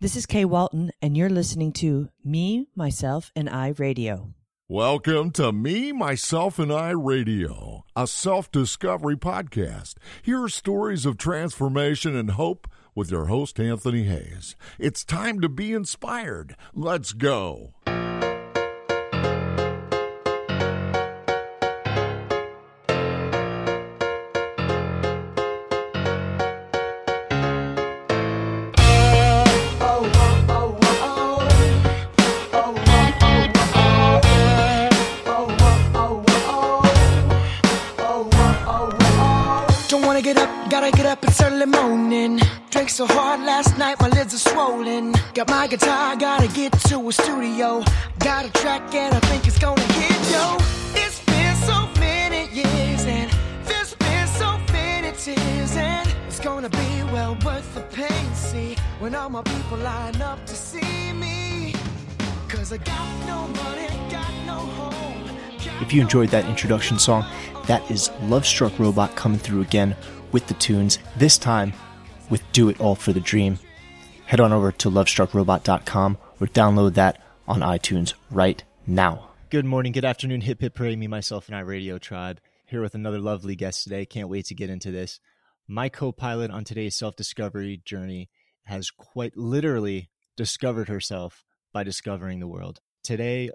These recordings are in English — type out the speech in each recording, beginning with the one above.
This is Kay Walton, and you're listening to Me, Myself, and I Radio. Welcome to Me, Myself, and I Radio, a self discovery podcast. Here are stories of transformation and hope with your host, Anthony Hayes. It's time to be inspired. Let's go. Guitar, gotta get to a studio. Got a track and I think it's gonna hit yo. It's been so many years and there's been so many tears and it's gonna be well worth the pain. See, when all my people line up to see me. Cause I got no money, got no home. got If you enjoyed that introduction song, that is Love Struck Robot coming through again with the tunes, this time with Do It All for the Dream. Head on over to lovestruckrobot.com or download that on iTunes right now. Good morning, good afternoon, hip hip hooray, me, myself, and I radio tribe. Here with another lovely guest today. Can't wait to get into this. My co pilot on today's self discovery journey has quite literally discovered herself by discovering the world. Today,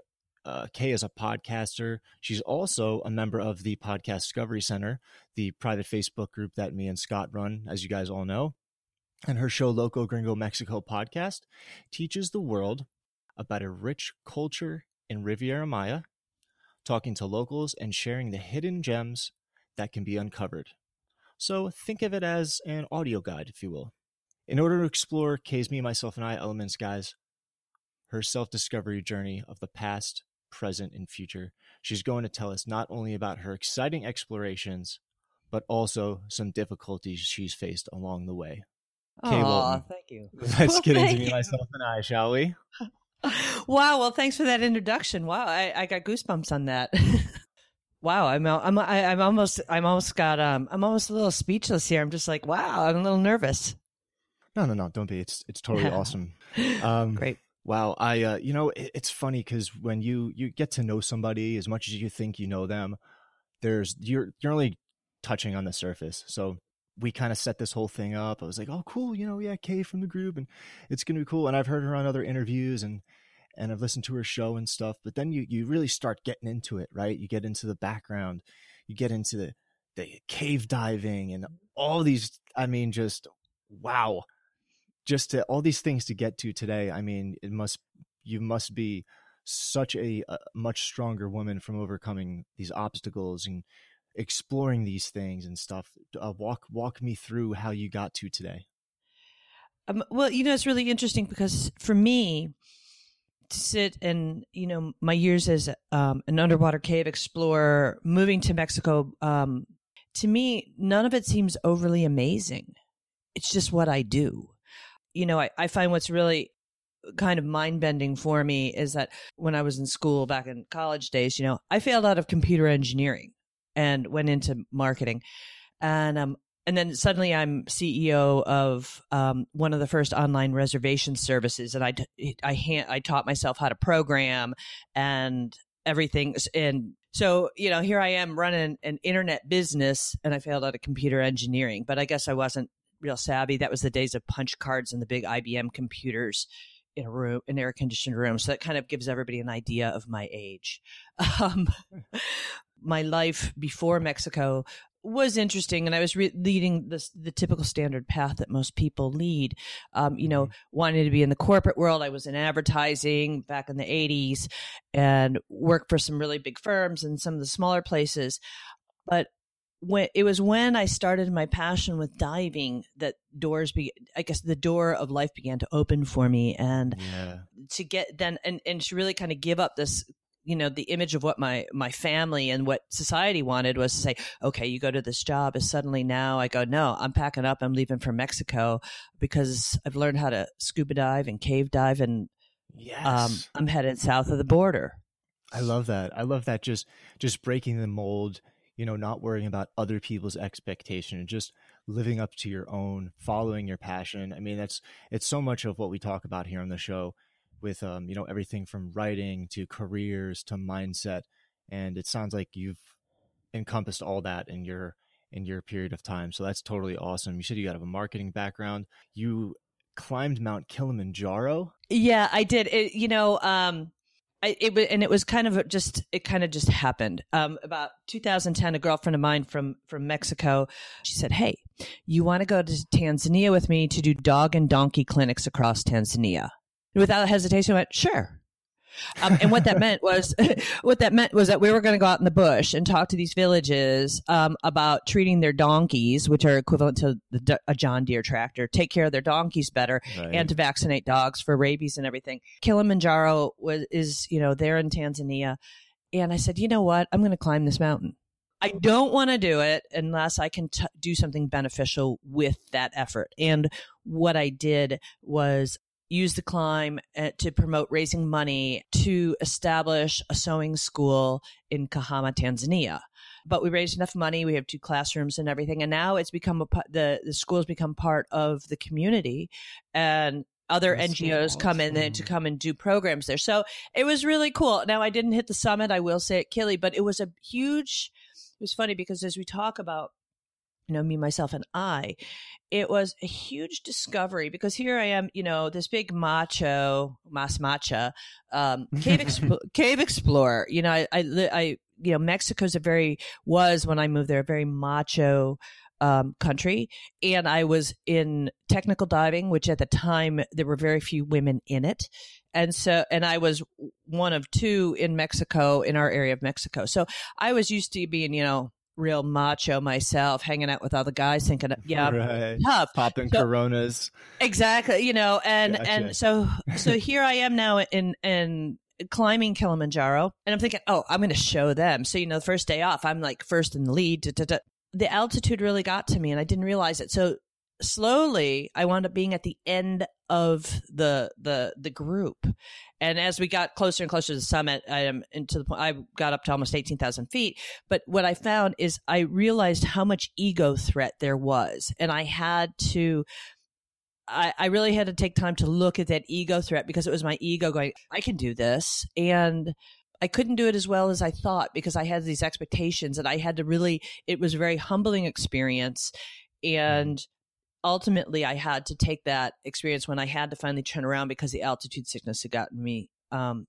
uh, Kay is a podcaster. She's also a member of the Podcast Discovery Center, the private Facebook group that me and Scott run, as you guys all know. And her show, Loco Gringo Mexico podcast, teaches the world about a rich culture in Riviera Maya, talking to locals and sharing the hidden gems that can be uncovered. So think of it as an audio guide, if you will. In order to explore Kay's Me, Myself, and I elements, guys, her self discovery journey of the past, present, and future. She's going to tell us not only about her exciting explorations, but also some difficulties she's faced along the way. Kay Aw, Walton. thank you. Let's get into me, myself, and I, shall we? Wow. Well, thanks for that introduction. Wow, I, I got goosebumps on that. wow, I'm I'm I, I'm almost I'm almost got um I'm almost a little speechless here. I'm just like wow, I'm a little nervous. No, no, no, don't be. It's it's totally awesome. Um, Great. Wow, I uh, you know it, it's funny because when you you get to know somebody as much as you think you know them, there's you're you're only touching on the surface. So we kind of set this whole thing up. I was like, oh, cool, you know, yeah, Kay from the group, and it's gonna be cool. And I've heard her on other interviews and and I've listened to her show and stuff. But then you you really start getting into it, right? You get into the background, you get into the the cave diving and mm-hmm. all these. I mean, just wow just to all these things to get to today i mean it must you must be such a, a much stronger woman from overcoming these obstacles and exploring these things and stuff uh, walk walk me through how you got to today Um, well, you know, it's really interesting because for me to sit and you know my years as um, an underwater cave explorer, moving to Mexico, um, to me, none of it seems overly amazing. It's just what I do. You know, I, I find what's really kind of mind bending for me is that when I was in school back in college days, you know, I failed out of computer engineering and went into marketing. And um, and then suddenly I'm CEO of um, one of the first online reservation services, and I I ha- I taught myself how to program and everything, and so you know here I am running an internet business, and I failed out of computer engineering, but I guess I wasn't real savvy. That was the days of punch cards and the big IBM computers in a room, an air conditioned room. So that kind of gives everybody an idea of my age. Um, my life before Mexico was interesting, and I was re- leading the the typical standard path that most people lead. Um, you know, wanting to be in the corporate world. I was in advertising back in the '80s, and worked for some really big firms and some of the smaller places. But when it was when I started my passion with diving that doors be I guess the door of life began to open for me and yeah to get then and, and to really kind of give up this you know the image of what my my family and what society wanted was to say okay you go to this job is suddenly now i go no i'm packing up i'm leaving for mexico because i've learned how to scuba dive and cave dive and yes um, i'm headed south of the border I love that. I love that just just breaking the mold, you know, not worrying about other people's expectation and just living up to your own, following your passion. I mean, that's it's so much of what we talk about here on the show with um, you know, everything from writing to careers to mindset. And it sounds like you've encompassed all that in your in your period of time. So that's totally awesome. You said you got a marketing background. You climbed Mount Kilimanjaro. Yeah, I did. It, you know, um, I, it and it was kind of just it kind of just happened. Um, about 2010, a girlfriend of mine from from Mexico, she said, "Hey, you want to go to Tanzania with me to do dog and donkey clinics across Tanzania?" Without hesitation, I went, "Sure." Um, and what that meant was, what that meant was that we were going to go out in the bush and talk to these villages um, about treating their donkeys, which are equivalent to the, a John Deere tractor, take care of their donkeys better, right. and to vaccinate dogs for rabies and everything. Kilimanjaro was is you know there in Tanzania, and I said, you know what, I'm going to climb this mountain. I don't want to do it unless I can t- do something beneficial with that effort. And what I did was use the climb uh, to promote raising money to establish a sewing school in Kahama, Tanzania. But we raised enough money. We have two classrooms and everything, and now it's become a the the school's become part of the community, and other That's NGOs come in there to come and do programs there. So it was really cool. Now I didn't hit the summit, I will say at Kili, but it was a huge. It was funny because as we talk about you know, me, myself, and I, it was a huge discovery because here I am, you know, this big macho, mas macha, um, cave, exp- cave explorer. You know, I, I, I, you know, Mexico's a very, was when I moved there, a very macho, um, country. And I was in technical diving, which at the time there were very few women in it. And so, and I was one of two in Mexico, in our area of Mexico. So I was used to being, you know, real macho myself, hanging out with other guys, thinking, yeah, right. tough, popping so, Coronas, exactly, you know, and gotcha. and so so here I am now in in climbing Kilimanjaro, and I'm thinking, oh, I'm going to show them. So you know, the first day off, I'm like first in the lead. Da, da, da. The altitude really got to me, and I didn't realize it. So slowly, I wound up being at the end of the the the group. And as we got closer and closer to the summit, I am into the point I got up to almost eighteen thousand feet. But what I found is I realized how much ego threat there was, and I had to. I, I really had to take time to look at that ego threat because it was my ego going, I can do this. And I couldn't do it as well as I thought because I had these expectations and I had to really, it was a very humbling experience. Mm-hmm. And ultimately I had to take that experience when I had to finally turn around because the altitude sickness had gotten me um,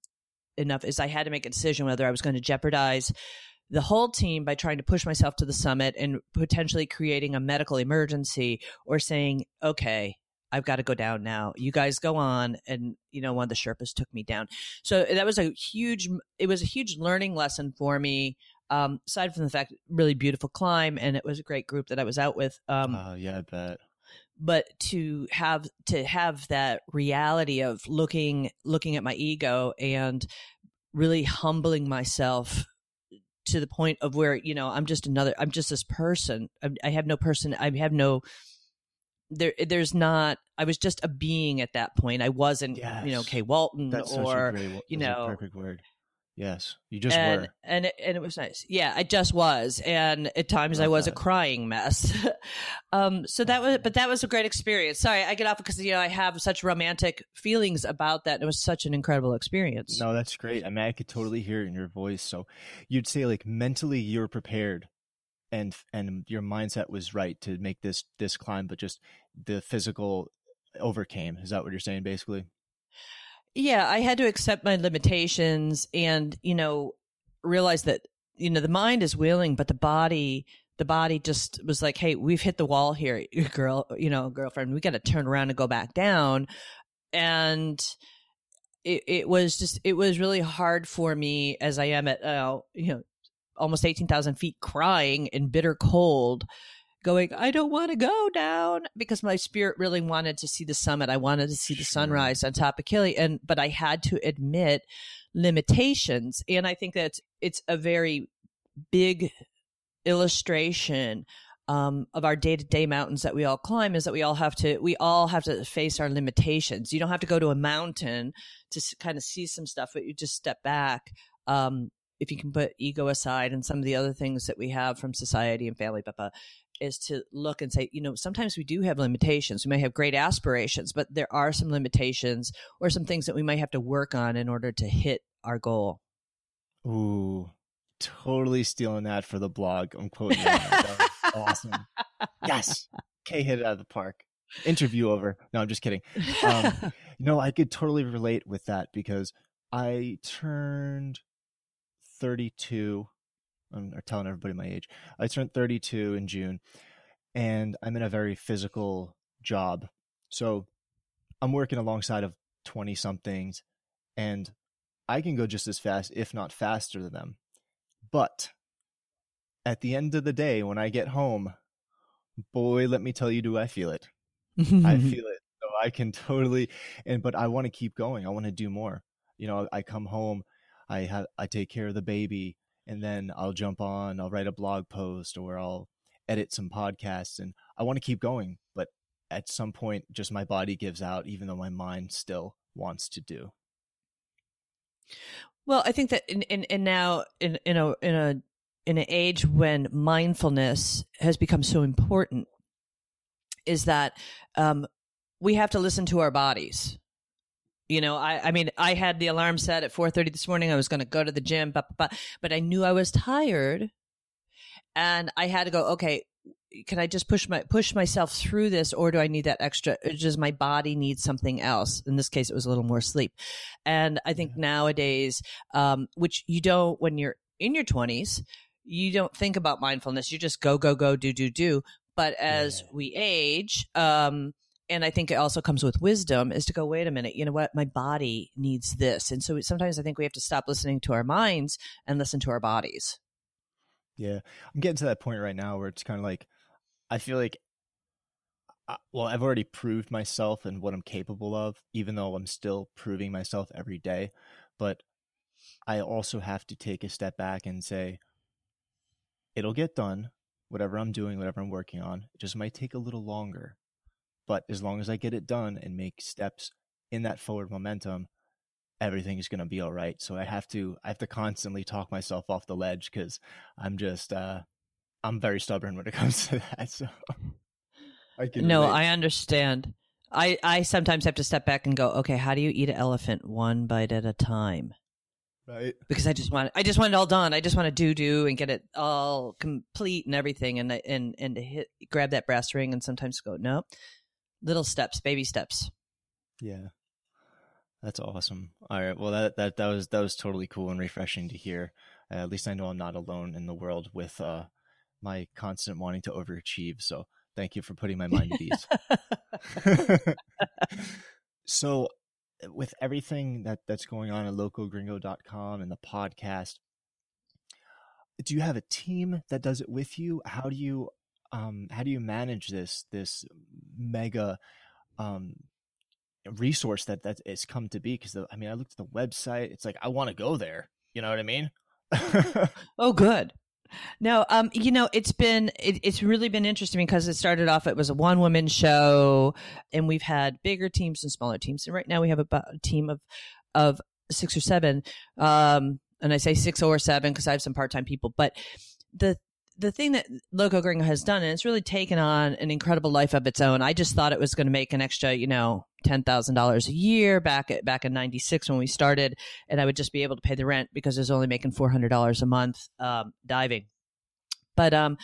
enough is I had to make a decision whether I was going to jeopardize the whole team by trying to push myself to the summit and potentially creating a medical emergency or saying, okay, I've got to go down now. You guys go on. And, you know, one of the Sherpas took me down. So that was a huge, it was a huge learning lesson for me. Um, aside from the fact, really beautiful climb, and it was a great group that I was out with. Um, oh, yeah, I bet but to have to have that reality of looking looking at my ego and really humbling myself to the point of where you know i'm just another i'm just this person. I, I have no person i have no there there's not i was just a being at that point. I wasn't yes. you know kay walton That's or great, you know perfect word Yes, you just and, were, and it, and it was nice. Yeah, I just was, and at times I, I was that. a crying mess. um, so that was, but that was a great experience. Sorry, I get off because you know I have such romantic feelings about that. It was such an incredible experience. No, that's great. I mean, I could totally hear it in your voice. So you'd say like mentally you were prepared, and and your mindset was right to make this this climb, but just the physical overcame. Is that what you're saying, basically? Yeah, I had to accept my limitations and, you know, realize that, you know, the mind is willing, but the body, the body just was like, Hey, we've hit the wall here, girl, you know, girlfriend, we got to turn around and go back down. And it, it was just, it was really hard for me as I am at, uh, you know, almost 18,000 feet crying in bitter cold going, I don't want to go down because my spirit really wanted to see the summit. I wanted to see the sunrise on top of Kili. And, but I had to admit limitations. And I think that it's a very big illustration um, of our day to day mountains that we all climb is that we all have to we all have to face our limitations. You don't have to go to a mountain to kind of see some stuff, but you just step back. Um, if you can put ego aside and some of the other things that we have from society and family, blah, is to look and say, you know, sometimes we do have limitations. We may have great aspirations, but there are some limitations or some things that we might have to work on in order to hit our goal. Ooh, totally stealing that for the blog. I'm quoting that. that awesome. Yes. Kay hit it out of the park. Interview over. No, I'm just kidding. Um, you know, I could totally relate with that because I turned 32 I'm telling everybody my age. I turned 32 in June, and I'm in a very physical job. So I'm working alongside of 20 somethings, and I can go just as fast, if not faster than them. But at the end of the day, when I get home, boy, let me tell you, do I feel it? I feel it. So I can totally, and but I want to keep going. I want to do more. You know, I come home, I have, I take care of the baby and then I'll jump on, I'll write a blog post or I'll edit some podcasts and I want to keep going, but at some point just my body gives out even though my mind still wants to do. Well, I think that in, in, in now in in a in a in an age when mindfulness has become so important is that um, we have to listen to our bodies you know i i mean i had the alarm set at 4:30 this morning. I was going to go to the gym but but but i knew i was tired and i had to go okay can i just push my push myself through this or do i need that extra does my body need something else? In this case it was a little more sleep. And i think nowadays um, which you don't when you're in your 20s you don't think about mindfulness. You just go go go do do do. But as yeah. we age um, and I think it also comes with wisdom is to go, wait a minute, you know what? My body needs this. And so sometimes I think we have to stop listening to our minds and listen to our bodies. Yeah. I'm getting to that point right now where it's kind of like, I feel like, uh, well, I've already proved myself and what I'm capable of, even though I'm still proving myself every day. But I also have to take a step back and say, it'll get done, whatever I'm doing, whatever I'm working on. It just might take a little longer but as long as I get it done and make steps in that forward momentum, everything is going to be all right. So I have to I have to constantly talk myself off the ledge because I'm just uh, I'm very stubborn when it comes to that. So I can no, relate. I understand. I I sometimes have to step back and go, okay, how do you eat an elephant one bite at a time? Right. Because I just want I just want it all done. I just want to do do and get it all complete and everything and and and to hit grab that brass ring and sometimes go, no, little steps, baby steps. Yeah. That's awesome. All right. Well, that, that, that was, that was totally cool and refreshing to hear. Uh, at least I know I'm not alone in the world with, uh, my constant wanting to overachieve. So thank you for putting my mind at ease. so with everything that that's going on at locogringo.com and the podcast, do you have a team that does it with you? How do you um, how do you manage this this mega um, resource that that has come to be? Because I mean, I looked at the website. It's like I want to go there. You know what I mean? oh, good. No, um, you know, it's been it, it's really been interesting because it started off it was a one woman show, and we've had bigger teams and smaller teams, and right now we have about a team of of six or seven. Um, and I say six or seven because I have some part time people, but the the thing that Loco Gringo has done, and it's really taken on an incredible life of its own. I just thought it was going to make an extra, you know, ten thousand dollars a year back at back in '96 when we started, and I would just be able to pay the rent because I was only making four hundred dollars a month um, diving. But um,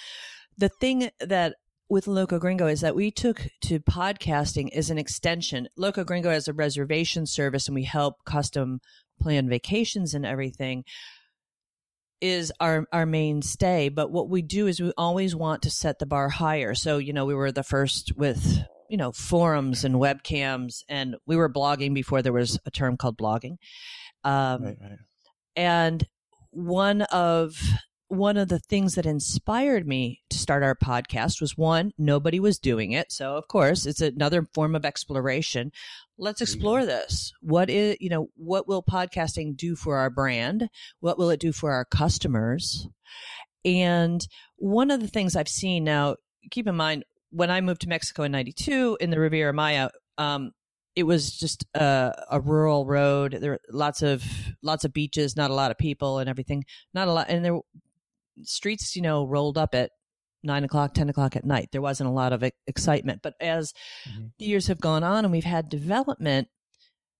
the thing that with Loco Gringo is that we took to podcasting as an extension. Loco Gringo has a reservation service, and we help custom plan vacations and everything is our our mainstay but what we do is we always want to set the bar higher so you know we were the first with you know forums and webcams and we were blogging before there was a term called blogging um, right, right. and one of one of the things that inspired me to start our podcast was one, nobody was doing it. So of course it's another form of exploration. Let's explore this. What is, you know, what will podcasting do for our brand? What will it do for our customers? And one of the things I've seen now, keep in mind, when I moved to Mexico in 92 in the Riviera Maya, um, it was just a, a, rural road. There were lots of lots of beaches, not a lot of people, and everything. Not a lot, and there streets, you know, rolled up at nine o'clock, 10 o'clock at night. There wasn't a lot of excitement. But as mm-hmm. the years have gone on and we've had development,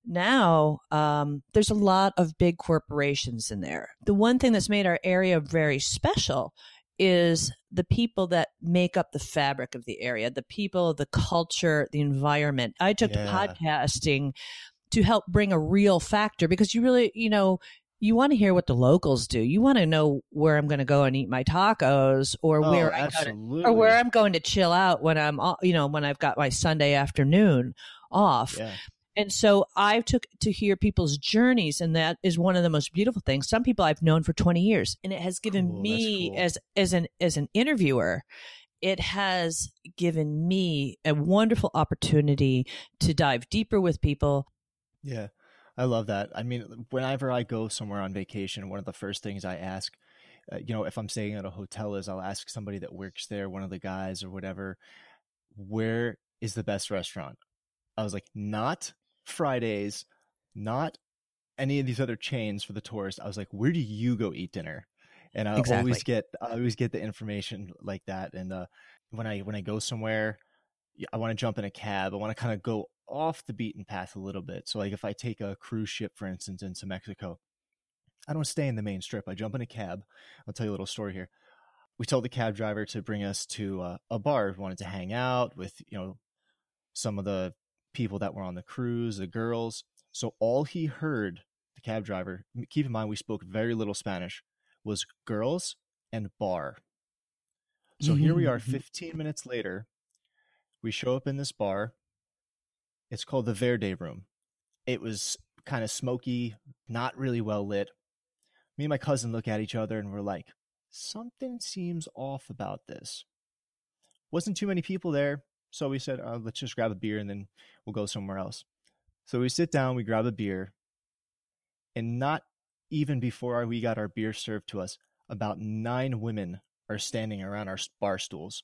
now um, there's a lot of big corporations in there. The one thing that's made our area very special is the people that make up the fabric of the area, the people, the culture, the environment. I took yeah. podcasting to help bring a real factor because you really, you know, you want to hear what the locals do. You want to know where I'm going to go and eat my tacos, or oh, where I to, or where I'm going to chill out when I'm, you know, when I've got my Sunday afternoon off. Yeah. And so I took to hear people's journeys, and that is one of the most beautiful things. Some people I've known for 20 years, and it has given cool, me cool. as as an as an interviewer, it has given me a wonderful opportunity to dive deeper with people. Yeah. I love that. I mean, whenever I go somewhere on vacation, one of the first things I ask, uh, you know, if I'm staying at a hotel, is I'll ask somebody that works there, one of the guys or whatever, where is the best restaurant? I was like, not Fridays, not any of these other chains for the tourist. I was like, where do you go eat dinner? And I exactly. always get, I always get the information like that. And uh, when I when I go somewhere, I want to jump in a cab. I want to kind of go off the beaten path a little bit. So, like if I take a cruise ship, for instance, into Mexico, I don't stay in the main strip. I jump in a cab. I'll tell you a little story here. We told the cab driver to bring us to uh, a bar. We wanted to hang out with, you know, some of the people that were on the cruise, the girls. So all he heard, the cab driver, keep in mind we spoke very little Spanish, was girls and bar. So here we are mm-hmm. 15 minutes later. We show up in this bar. It's called the Verde Room. It was kind of smoky, not really well lit. Me and my cousin look at each other and we're like, something seems off about this. Wasn't too many people there, so we said, uh, let's just grab a beer and then we'll go somewhere else. So we sit down, we grab a beer, and not even before we got our beer served to us, about nine women are standing around our bar stools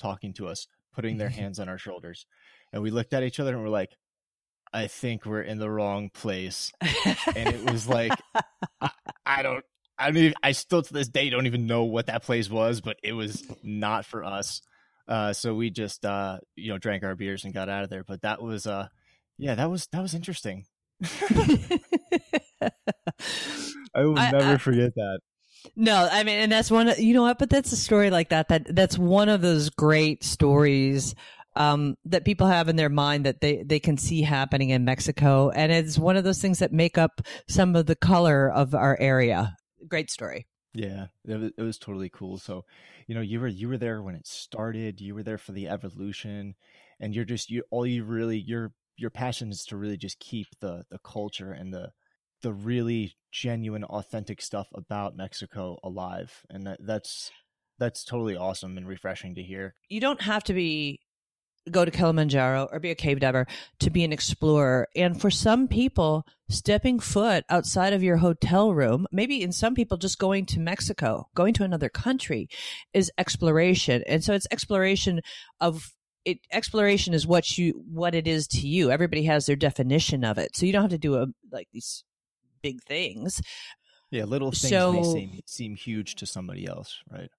talking to us, putting their hands on our shoulders and we looked at each other and we're like, I think we're in the wrong place. and it was like, I, I don't, I don't even, I still to this day don't even know what that place was, but it was not for us. Uh, so we just, uh, you know, drank our beers and got out of there. But that was, uh, yeah, that was, that was interesting. I will I, never I, forget that. No, I mean, and that's one, you know what, but that's a story like that, that that's one of those great stories um, that people have in their mind that they, they can see happening in Mexico. And it's one of those things that make up some of the color of our area. Great story. Yeah, it was, it was totally cool. So, you know, you were you were there when it started. You were there for the evolution, and you're just you all you really your your passion is to really just keep the the culture and the the really genuine, authentic stuff about Mexico alive, and that, that's that's totally awesome and refreshing to hear. You don't have to be go to Kilimanjaro or be a cave diver to be an explorer. And for some people, stepping foot outside of your hotel room, maybe in some people just going to Mexico, going to another country is exploration. And so it's exploration of it, exploration is what you what it is to you. Everybody has their definition of it. So you don't have to do a like these big things. Yeah, little things so, may seem seem huge to somebody else, right?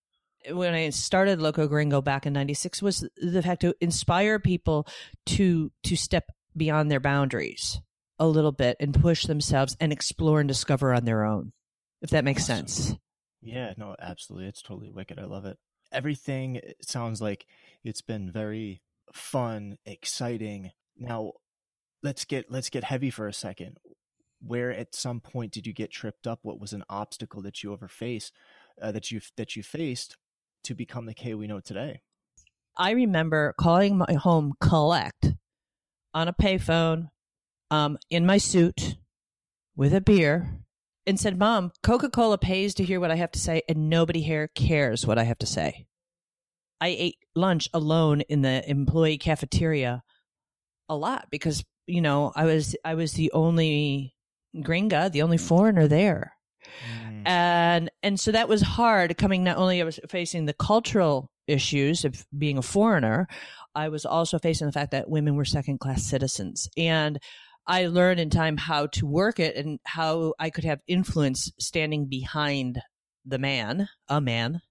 When I started Loco Gringo back in '96 was the fact to inspire people to to step beyond their boundaries a little bit and push themselves and explore and discover on their own. If that makes awesome. sense. Yeah, no, absolutely. It's totally wicked. I love it. Everything sounds like it's been very fun, exciting. Now, let's get let's get heavy for a second. Where at some point did you get tripped up? What was an obstacle that you ever faced uh, that you that you faced to become the Kay we know today? I remember calling my home collect on a payphone um, in my suit with a beer and said, Mom, Coca Cola pays to hear what I have to say, and nobody here cares what I have to say. I ate lunch alone in the employee cafeteria a lot because you know I was I was the only gringa, the only foreigner there. Mm. And and so that was hard coming not only I was facing the cultural issues of being a foreigner, I was also facing the fact that women were second class citizens. And I learned in time how to work it and how I could have influence standing behind the man, a man.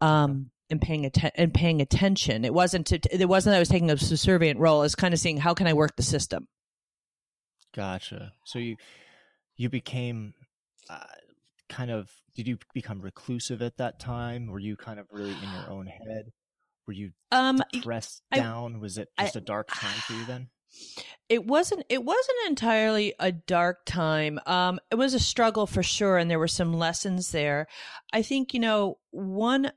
Um, and paying atten- and paying attention. It wasn't to, it wasn't that I was taking a subservient role. It's kind of seeing how can I work the system. Gotcha. So you you became uh, kind of did you become reclusive at that time? Were you kind of really in your own head? Were you Um, depressed I- down? Was it just a dark time for you then? it wasn't it wasn't entirely a dark time um it was a struggle for sure and there were some lessons there i think you know one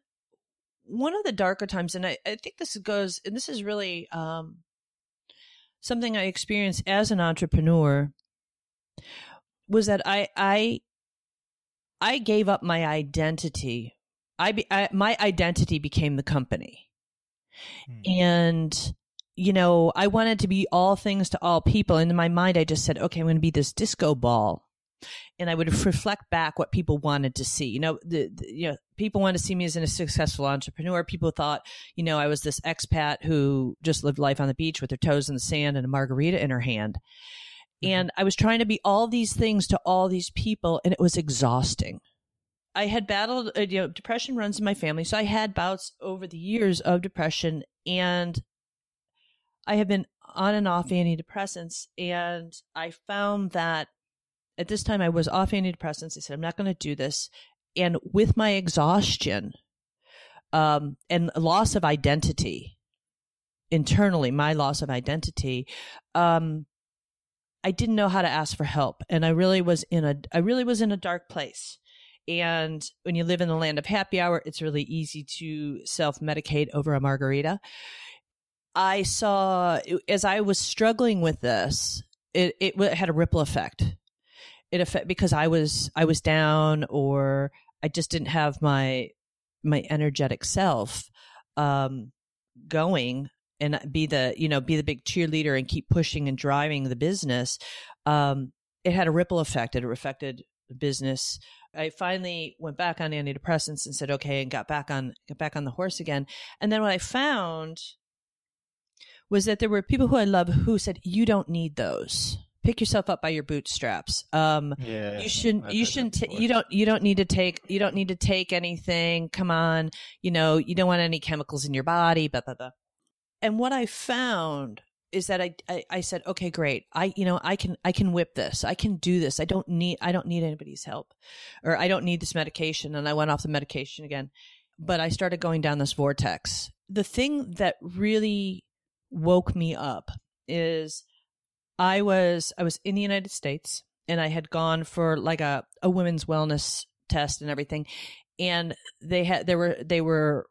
one of the darker times and i, I think this goes and this is really um something i experienced as an entrepreneur was that i i i gave up my identity. I, be, I my identity became the company. Hmm. and you know i wanted to be all things to all people. And in my mind i just said okay i'm going to be this disco ball. And i would reflect back what people wanted to see. You know the, the you know people wanted to see me as a successful entrepreneur. People thought you know i was this expat who just lived life on the beach with her toes in the sand and a margarita in her hand and i was trying to be all these things to all these people and it was exhausting I had battled, uh, you know, depression runs in my family. So I had bouts over the years of depression and I have been on and off antidepressants. And I found that at this time I was off antidepressants. I said, I'm not going to do this. And with my exhaustion, um, and loss of identity internally, my loss of identity, um, I didn't know how to ask for help. And I really was in a, I really was in a dark place. And when you live in the land of happy hour, it's really easy to self medicate over a margarita. I saw as I was struggling with this, it, it had a ripple effect. It affect because I was I was down or I just didn't have my my energetic self um, going and be the you know be the big cheerleader and keep pushing and driving the business. Um, it had a ripple effect. It affected the business. I finally went back on antidepressants and said okay and got back on got back on the horse again. And then what I found was that there were people who I love who said you don't need those. Pick yourself up by your bootstraps. Um, Yeah. you shouldn't. I've You shouldn't. before. you don't. You don't need to take. You don't need to take anything. Come on. You know. You don't want any chemicals in your body. Blah blah blah. And what I found is that I, I I said, okay, great. I you know I can I can whip this. I can do this. I don't need I don't need anybody's help, or I don't need this medication. And I went off the medication again. But I started going down this vortex. The thing that really woke me up is I was I was in the United States and I had gone for like a, a women's wellness test and everything and they had they were they were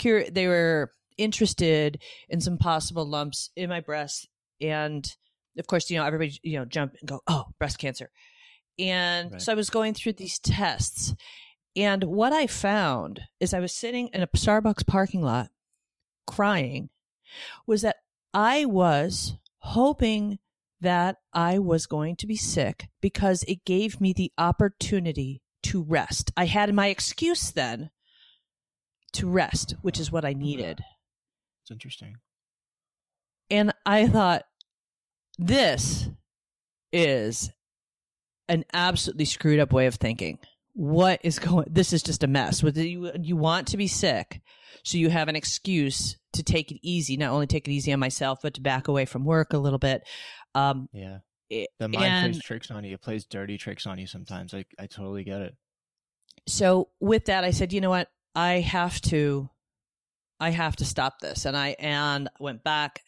cur- they were interested in some possible lumps in my breast and of course you know everybody you know jump and go oh breast cancer and Right. so I was going through these tests and what I found is I was sitting in a Starbucks parking lot crying was that I was hoping that I was going to be sick because it gave me the opportunity to rest. I had my excuse then to rest, which is what I needed. It's interesting. And I thought, this is an absolutely screwed up way of thinking. What is going? This is just a mess. With you, you want to be sick, so you have an excuse to take it easy. Not only take it easy on myself, but to back away from work a little bit. Um, Yeah. The mind and plays tricks on you. It plays dirty tricks on you sometimes. I I totally get it. so with that, I said, you know what? I have to, I have to stop this. And I, and went back.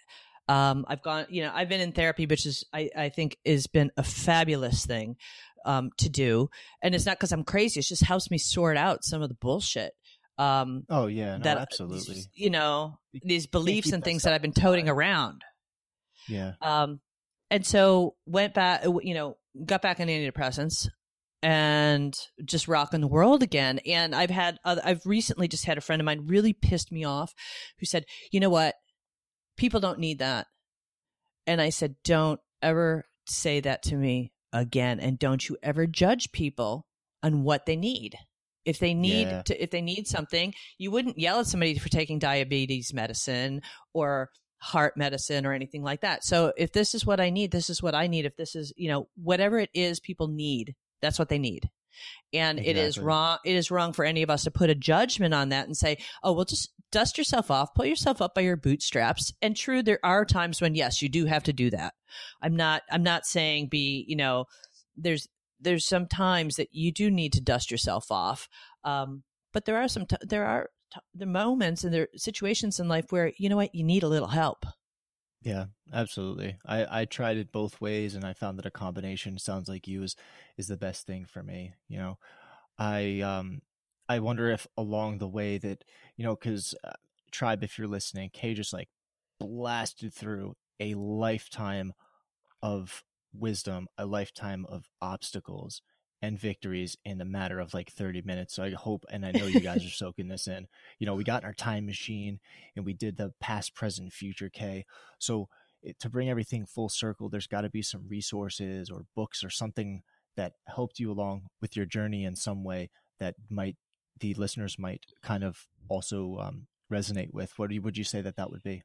Um, I've gone, you know, I've been in therapy, which is, I, I think has been a fabulous thing, um, to do. And it's not because I'm crazy. It's just helps me sort out some of the bullshit. Um, Oh yeah, no, that, absolutely. you know, these beliefs and things that I've been toting around. Yeah. Um, and so went back, you know, got back on antidepressants and just rocking the world again. And I've had, other, I've recently just had a friend of mine really pissed me off who said, you know what? People don't need that. And I said, don't ever say that to me again. And don't you ever judge people on what they need. If they need Yeah. to, if they need something, you wouldn't yell at somebody for taking diabetes medicine or heart medicine or anything like that. So if this is what I need, this is what I need. If this is, you know, whatever it is people need, that's what they need. And it is wrong. It is wrong for any of us to put a judgment on that and say, "Oh, well, just dust yourself off, pull yourself up by your bootstraps." And true, there are times when yes, you do have to do that. I'm not. I'm not saying be. You know, there's there's some times that you do need to dust yourself off. Um, but there are some. T- there are t- the moments and there are situations in life where you know what you need a little help. Yeah, absolutely. I, I tried it both ways and I found that a combination sounds like you is is the best thing for me. You know, I um I wonder if along the way that you know because uh, tribe, if you're listening, Kay just like blasted through a lifetime of wisdom, a lifetime of obstacles and victories in a matter of like 30 minutes. So I hope and I know you guys are soaking this in. You know, we got in our time machine and we did the past, present, future Kay. So it, to bring everything full circle, there's got to be some resources or books or something that helped you along with your journey in some way that might the listeners might kind of also um, resonate with. What would you say that that would be?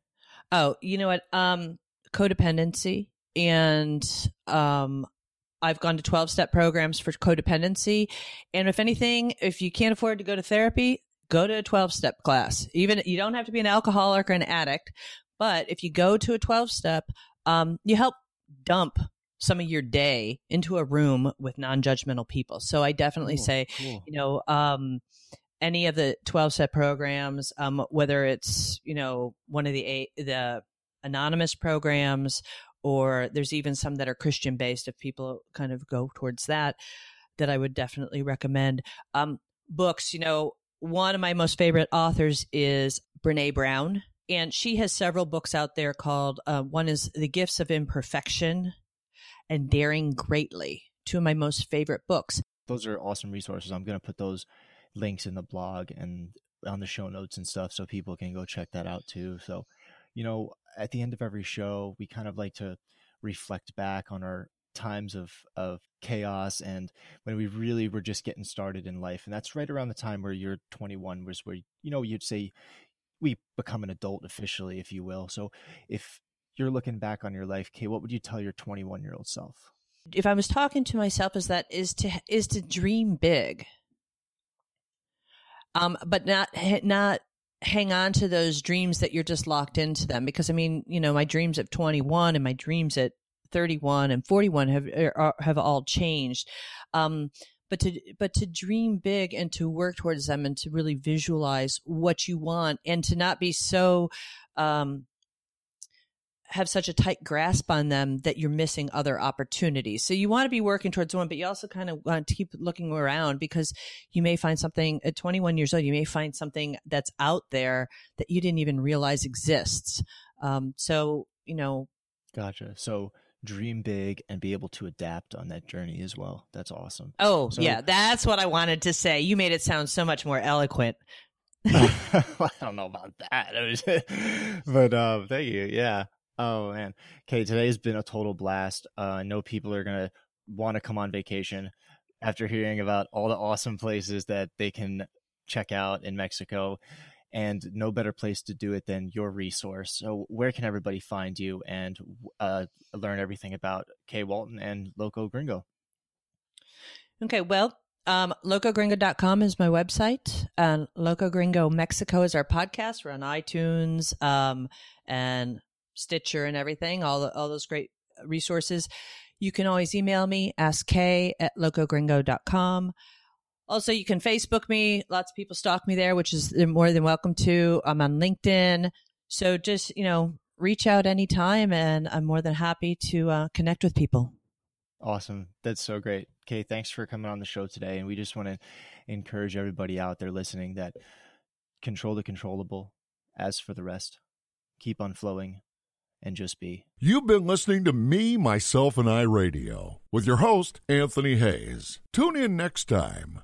Oh, you know what? Um, codependency and um, I've gone to 12 step programs for codependency. And if anything, if you can't afford to go to therapy, go to a 12 step class. Even you don't have to be an alcoholic or an addict, but if you go to a 12 step, um, you help dump some of your day into a room with non judgmental people. So I definitely Cool, say, cool. you know, um, any of the 12 step programs, um, whether it's, you know, one of the, a- the anonymous programs or there's even some that are Christian based if people kind of go towards that, that I would definitely recommend. Um, books, you know, one of my most favorite authors is Brene Brown. And she has several books out there called, uh, one is The Gifts of Imperfection and Daring Greatly, two of my most favorite books. those are awesome resources. I'm going to put those links in the blog and on the show notes and stuff so people can go check that out too. So, you know, at the end of every show, we kind of like to reflect back on our times of of chaos and when we really were just getting started in life and that's right around the time where you're 21 was where you know you'd say we become an adult officially if you will so if you're looking back on your life kay what would you tell your 21 year old self if I was talking to myself is that is to is to dream big. Um, but not not hang on to those dreams that you're just locked into them because I mean, you know, my dreams at 21 and my dreams at 31 and 41 have are, have all changed. Um, but to but to dream big and to work towards them and to really visualize what you want and to not be so um have such a tight grasp on them that you're missing other opportunities. So you want to be working towards one, but you also kind of want to keep looking around because you may find something at 21 years old, you may find something that's out there that you didn't even realize exists. Um, so, you know, Gotcha. So dream big and be able to adapt on that journey as well. That's awesome. oh, So- yeah, that's what I wanted to say. You made it sound so much more eloquent. I don't know about that. but um, thank you. Yeah. Oh man. Okay, today's been a total blast. Uh, I know people are gonna want to come on vacation after hearing about all the awesome places that they can check out in Mexico. And no better place to do it than your resource. So, where can everybody find you and uh, learn everything about Kay Walton and Loco Gringo? Okay, well, um, locogringo.com is my website. And Loco Gringo Mexico is our podcast. We're on iTunes um, and Stitcher and everything, all, the, all those great resources. You can always email me, ask Kay at locogringo.com. Also, you can Facebook me. Lots of people stalk me there, which is more than welcome to. I'm on LinkedIn. So just, you know, reach out anytime and I'm more than happy to uh, connect with people. Awesome. That's so great. Kay, thanks for coming on the show today. And we just want to encourage everybody out there listening that control the controllable. As for the rest, keep on flowing and just be. You've been listening to Me, Myself, and I Radio with your host, Anthony Hayes. Tune in next time.